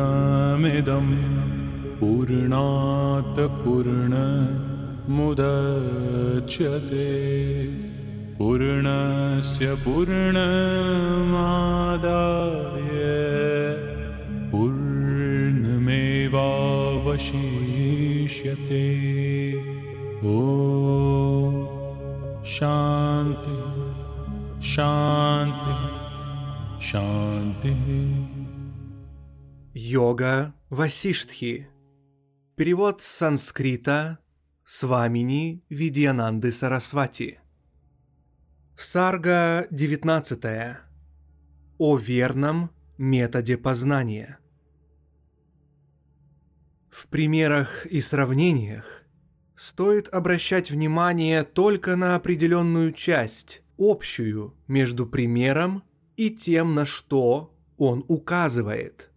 पूर्णमिदं पूर्णात् पूर्णमुदच्यते पूर्णस्य पूर्णमादाय पूर्णमेवावशिष्यते। ॐ शान्ति शान्ति शान्तिः Йога Васиштхи. Перевод с санскрита Свамини Видьянанды Сарасвати. Сарга 19. О верном методе познания. В примерах и сравнениях стоит обращать внимание только на определенную часть, общую между примером и тем, на что он указывает.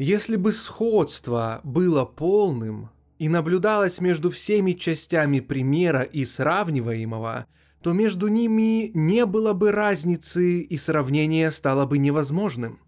Если бы сходство было полным и наблюдалось между всеми частями примера и сравниваемого, то между ними не было бы разницы и сравнение стало бы невозможным.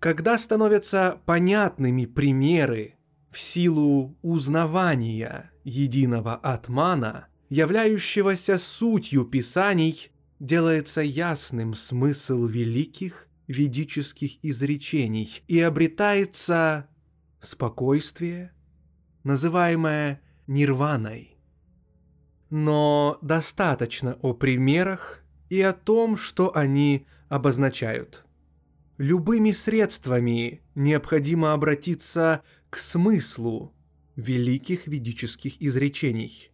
Когда становятся понятными примеры в силу узнавания единого атмана, являющегося сутью писаний, делается ясным смысл великих ведических изречений и обретается спокойствие, называемое нирваной. Но достаточно о примерах и о том, что они обозначают. Любыми средствами необходимо обратиться к смыслу великих ведических изречений.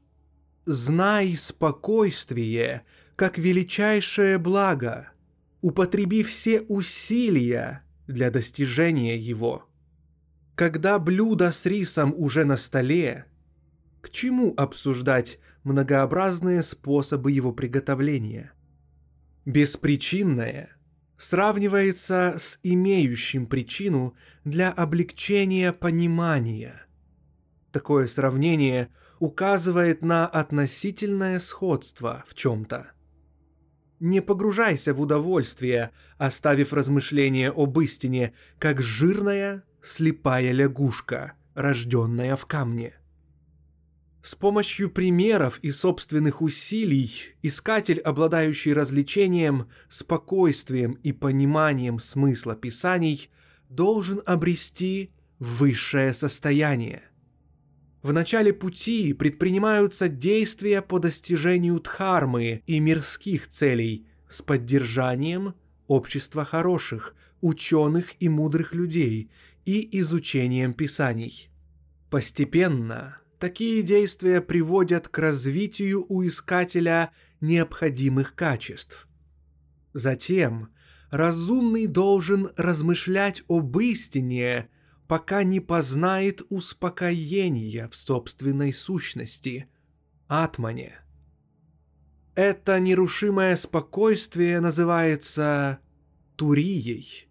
«Знай спокойствие, как величайшее благо, употреби все усилия для достижения его. Когда блюдо с рисом уже на столе, к чему обсуждать многообразные способы его приготовления? Беспричинное сравнивается с имеющим причину для облегчения понимания. Такое сравнение указывает на относительное сходство в чем-то. Не погружайся в удовольствие, оставив размышления об истине, как жирная, слепая лягушка, рожденная в камне. С помощью примеров и собственных усилий искатель, обладающий развлечением, спокойствием и пониманием смысла писаний, должен обрести высшее состояние. В начале пути предпринимаются действия по достижению дхармы и мирских целей с поддержанием общества хороших, ученых и мудрых людей и изучением писаний. Постепенно такие действия приводят к развитию у искателя необходимых качеств. Затем разумный должен размышлять об истине, пока не познает успокоения в собственной сущности, атмане. Это нерушимое спокойствие называется турией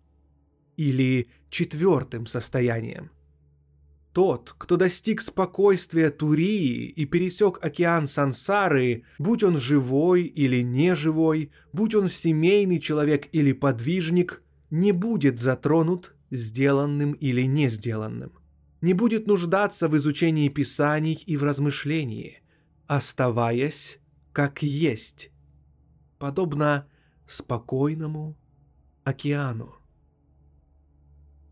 или четвертым состоянием – тот, кто достиг спокойствия Турии и пересек океан сансары, будь он живой или неживой, будь он семейный человек или подвижник, не будет затронут сделанным или не сделанным. Не будет нуждаться в изучении писаний и в размышлении, оставаясь как есть, подобно спокойному океану.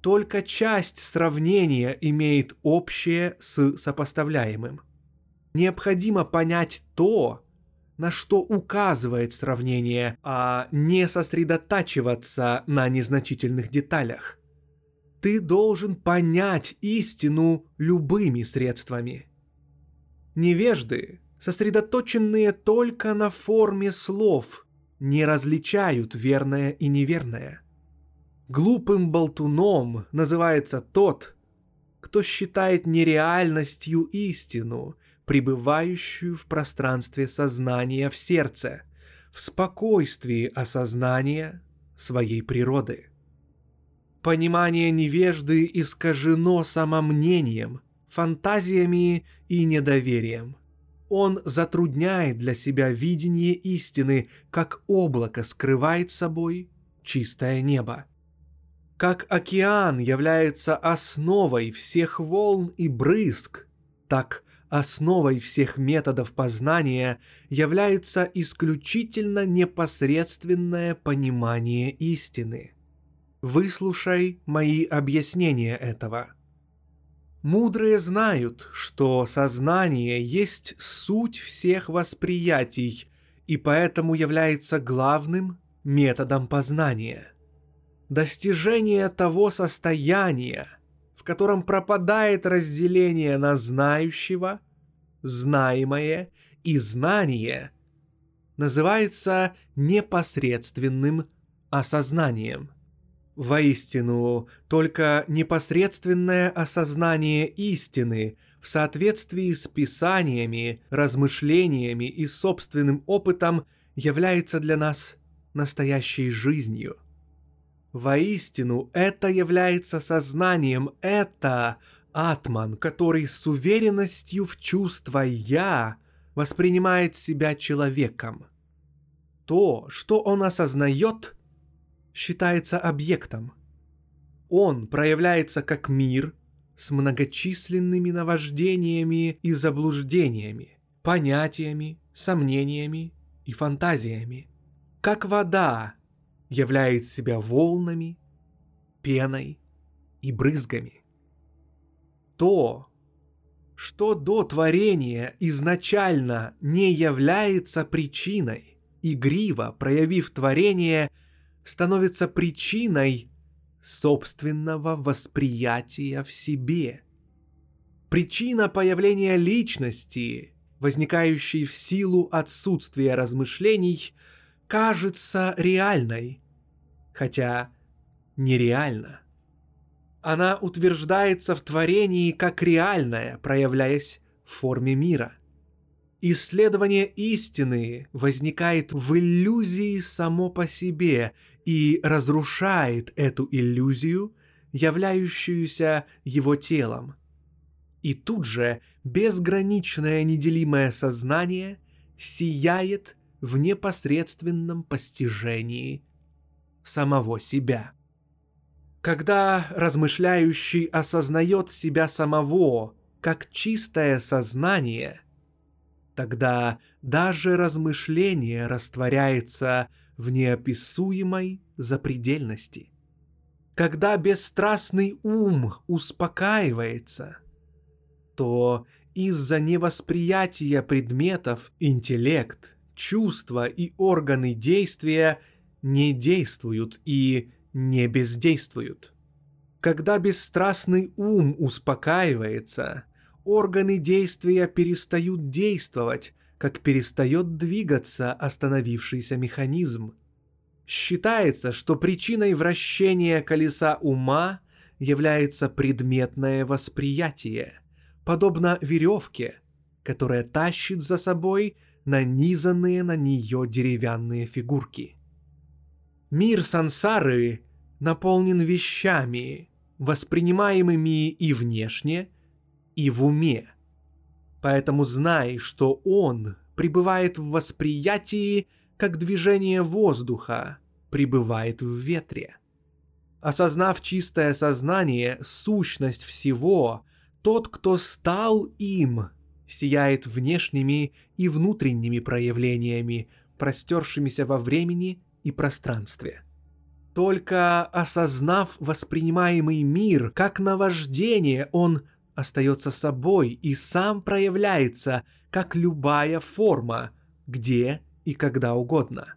Только часть сравнения имеет общее с сопоставляемым. Необходимо понять то, на что указывает сравнение, а не сосредотачиваться на незначительных деталях. Ты должен понять истину любыми средствами. Невежды, сосредоточенные только на форме слов, не различают верное и неверное – Глупым болтуном называется тот, кто считает нереальностью истину, пребывающую в пространстве сознания в сердце, в спокойствии осознания своей природы. Понимание невежды искажено самомнением, фантазиями и недоверием. Он затрудняет для себя видение истины, как облако скрывает собой чистое небо. Как океан является основой всех волн и брызг, так основой всех методов познания является исключительно непосредственное понимание истины. Выслушай мои объяснения этого. Мудрые знают, что сознание есть суть всех восприятий и поэтому является главным методом познания. Достижение того состояния, в котором пропадает разделение на знающего, знаемое и знание, называется непосредственным осознанием. Воистину, только непосредственное осознание истины в соответствии с писаниями, размышлениями и собственным опытом является для нас настоящей жизнью. Воистину, это является сознанием, это атман, который с уверенностью в чувство «я» воспринимает себя человеком. То, что он осознает, считается объектом. Он проявляется как мир с многочисленными наваждениями и заблуждениями, понятиями, сомнениями и фантазиями – как вода являет себя волнами, пеной и брызгами. То, что до творения изначально не является причиной, игриво проявив творение, становится причиной собственного восприятия в себе. Причина появления личности, возникающей в силу отсутствия размышлений – кажется реальной, хотя нереально. Она утверждается в творении как реальная, проявляясь в форме мира. Исследование истины возникает в иллюзии само по себе и разрушает эту иллюзию, являющуюся его телом. И тут же безграничное неделимое сознание сияет в непосредственном постижении самого себя. Когда размышляющий осознает себя самого как чистое сознание, тогда даже размышление растворяется в неописуемой запредельности. Когда бесстрастный ум успокаивается, то из-за невосприятия предметов интеллект чувства и органы действия не действуют и не бездействуют. Когда бесстрастный ум успокаивается, органы действия перестают действовать, как перестает двигаться остановившийся механизм. Считается, что причиной вращения колеса ума является предметное восприятие, подобно веревке, которая тащит за собой нанизанные на нее деревянные фигурки. Мир сансары наполнен вещами, воспринимаемыми и внешне, и в уме. Поэтому знай, что он пребывает в восприятии, как движение воздуха пребывает в ветре. Осознав чистое сознание, сущность всего, тот, кто стал им, сияет внешними и внутренними проявлениями, простершимися во времени и пространстве. Только осознав воспринимаемый мир как наваждение, он остается собой и сам проявляется, как любая форма, где и когда угодно.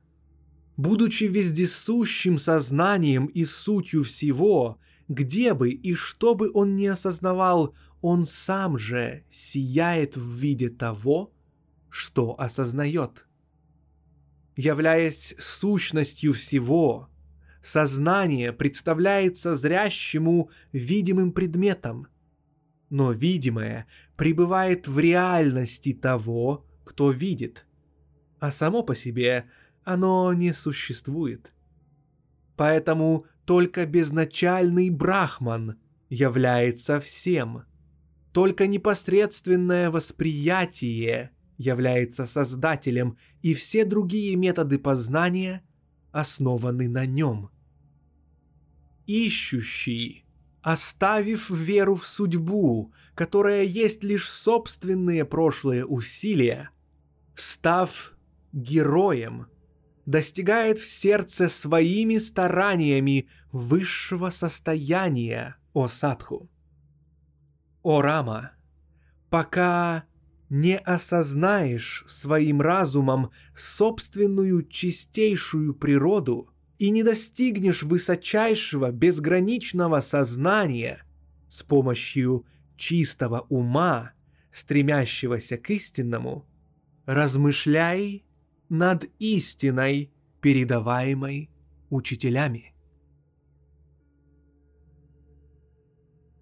Будучи вездесущим сознанием и сутью всего, где бы и что бы он ни осознавал, он сам же сияет в виде того, что осознает. Являясь сущностью всего, сознание представляется зрящему видимым предметом, но видимое пребывает в реальности того, кто видит, а само по себе оно не существует. Поэтому только безначальный брахман является всем – только непосредственное восприятие является создателем, и все другие методы познания основаны на нем. Ищущий, оставив веру в судьбу, которая есть лишь собственные прошлые усилия, став героем, достигает в сердце своими стараниями высшего состояния, о садху. О Рама, пока не осознаешь своим разумом собственную чистейшую природу и не достигнешь высочайшего безграничного сознания с помощью чистого ума, стремящегося к истинному, размышляй над истиной, передаваемой учителями.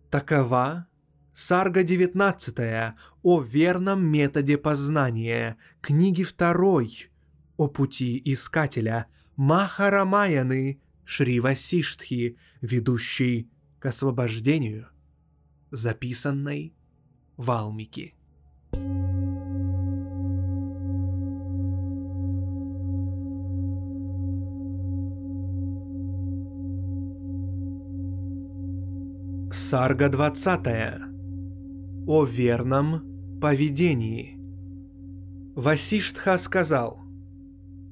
Такова Сарга 19 о верном методе познания, книги 2 о пути искателя, Махарамаяны Шрива Сиштхи, ведущий к освобождению, записанной Валмики. Сарга 20 о верном поведении. Васиштха сказал,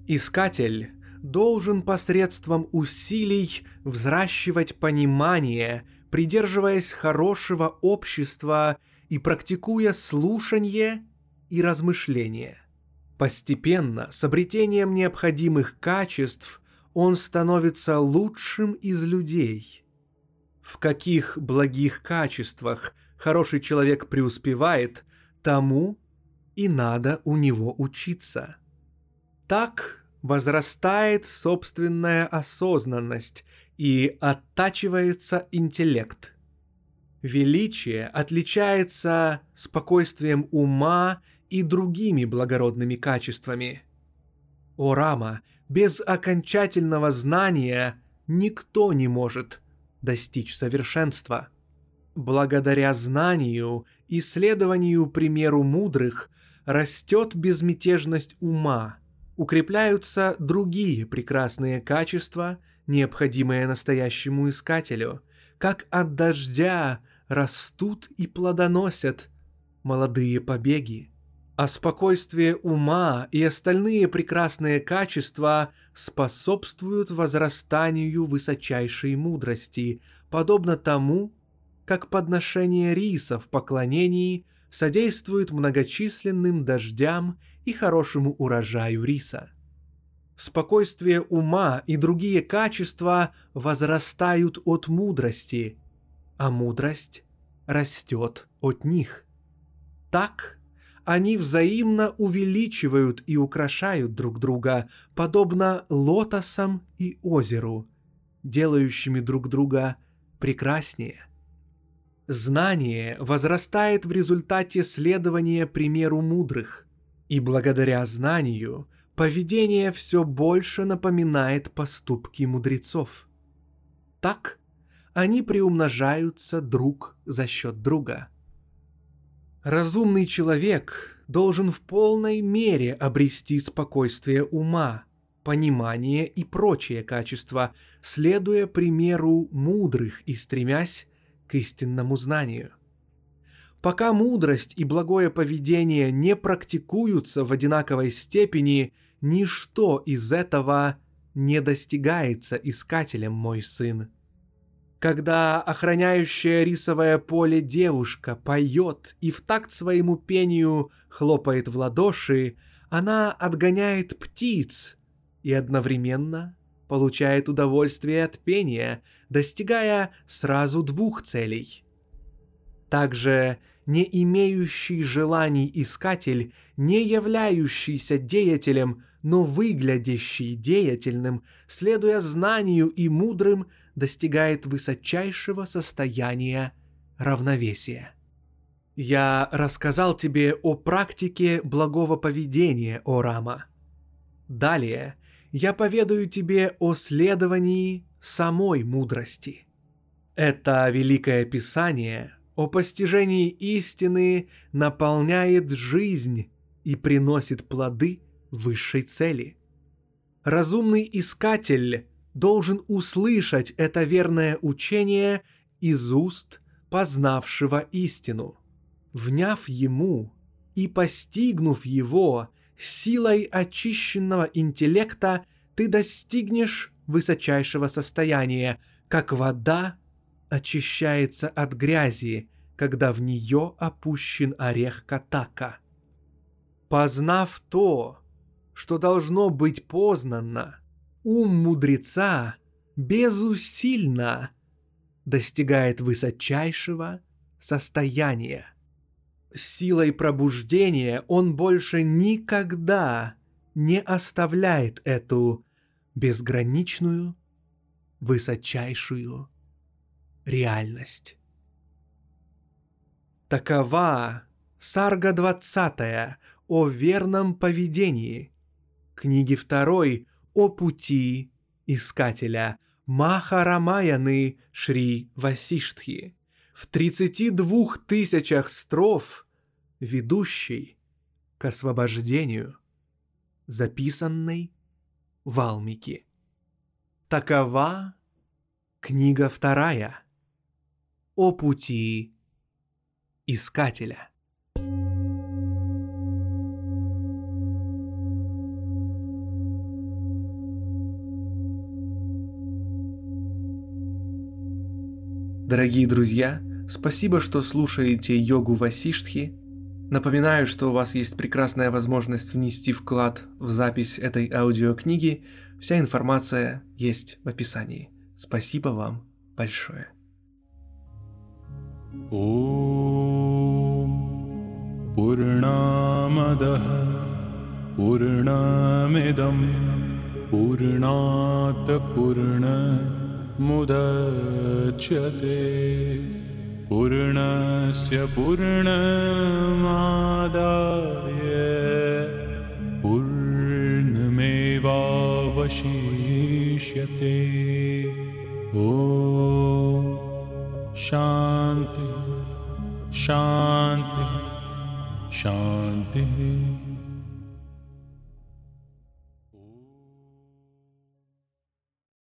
«Искатель должен посредством усилий взращивать понимание, придерживаясь хорошего общества и практикуя слушание и размышление. Постепенно, с обретением необходимых качеств, он становится лучшим из людей. В каких благих качествах – хороший человек преуспевает, тому и надо у него учиться. Так возрастает собственная осознанность и оттачивается интеллект. Величие отличается спокойствием ума и другими благородными качествами. О Рама, без окончательного знания никто не может достичь совершенства – Благодаря знанию, исследованию примеру мудрых, растет безмятежность ума, укрепляются другие прекрасные качества, необходимые настоящему искателю, как от дождя растут и плодоносят молодые побеги. А спокойствие ума и остальные прекрасные качества способствуют возрастанию высочайшей мудрости, подобно тому, как подношение риса в поклонении содействует многочисленным дождям и хорошему урожаю риса. Спокойствие ума и другие качества возрастают от мудрости, а мудрость растет от них. Так они взаимно увеличивают и украшают друг друга, подобно лотосам и озеру, делающими друг друга прекраснее. Знание возрастает в результате следования примеру мудрых, и благодаря знанию поведение все больше напоминает поступки мудрецов. Так они приумножаются друг за счет друга. Разумный человек должен в полной мере обрести спокойствие ума, понимание и прочие качества, следуя примеру мудрых и стремясь к истинному знанию. Пока мудрость и благое поведение не практикуются в одинаковой степени, ничто из этого не достигается искателем, мой сын. Когда охраняющая рисовое поле девушка поет и в такт своему пению хлопает в ладоши, она отгоняет птиц и одновременно получает удовольствие от пения, достигая сразу двух целей. Также не имеющий желаний искатель, не являющийся деятелем, но выглядящий деятельным, следуя знанию и мудрым, достигает высочайшего состояния равновесия. Я рассказал тебе о практике благого поведения, о Рама. Далее я поведаю тебе о следовании самой мудрости. Это великое писание о постижении истины наполняет жизнь и приносит плоды высшей цели. Разумный искатель должен услышать это верное учение из уст познавшего истину. Вняв ему и постигнув его силой очищенного интеллекта, ты достигнешь высочайшего состояния, как вода очищается от грязи, когда в нее опущен орех катака. Познав то, что должно быть познано, ум мудреца безусильно достигает высочайшего состояния. Силой пробуждения он больше никогда не оставляет эту безграничную, высочайшую реальность. Такова Сарга 20 о верном поведении, книги 2 о пути искателя Махарамаяны Шри Васиштхи в 32 тысячах строф, ведущий к освобождению, записанной Валмики. Такова книга вторая о пути искателя. Дорогие друзья, спасибо, что слушаете йогу Васиштхи. Напоминаю, что у вас есть прекрасная возможность внести вклад в запись этой аудиокниги. Вся информация есть в описании. Спасибо вам большое. ॐ पूर्णामदः पूर्णमिदं पूर्णात् पूर्णमुदच्यते पूर्णस्य पूर्णमादाय पूर्णमेवावशिष्यते। ॐ शान्ति शान्ति शान्तिः